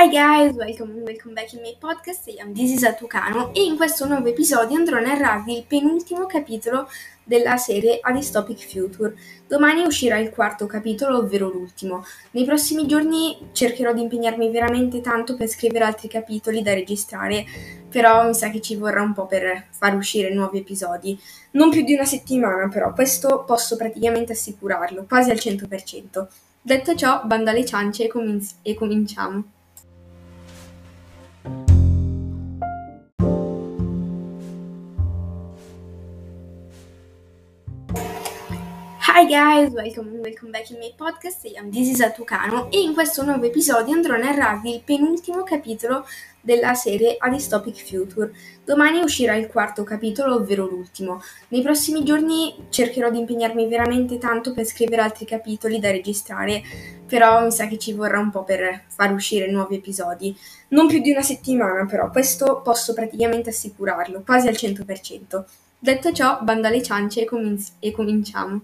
Hi guys, welcome welcome back in my podcast. I am This is Atucano e in questo nuovo episodio andrò a narrarvi il penultimo capitolo della serie A Dystopic Future. Domani uscirà il quarto capitolo, ovvero l'ultimo. Nei prossimi giorni cercherò di impegnarmi veramente tanto per scrivere altri capitoli da registrare, però mi sa che ci vorrà un po' per far uscire nuovi episodi. Non più di una settimana, però, questo posso praticamente assicurarlo, quasi al 100%. Detto ciò, bando alle ciance e, comin- e cominciamo. Hi guys, welcome welcome back in my podcast. I am This is Atucano e in questo nuovo episodio andrò a narrarvi il penultimo capitolo della serie A Dystopic Future. Domani uscirà il quarto capitolo, ovvero l'ultimo. Nei prossimi giorni cercherò di impegnarmi veramente tanto per scrivere altri capitoli da registrare, però mi sa che ci vorrà un po' per far uscire nuovi episodi. Non più di una settimana, però, questo posso praticamente assicurarlo, quasi al 100%. Detto ciò, bando alle ciance e, comin- e cominciamo.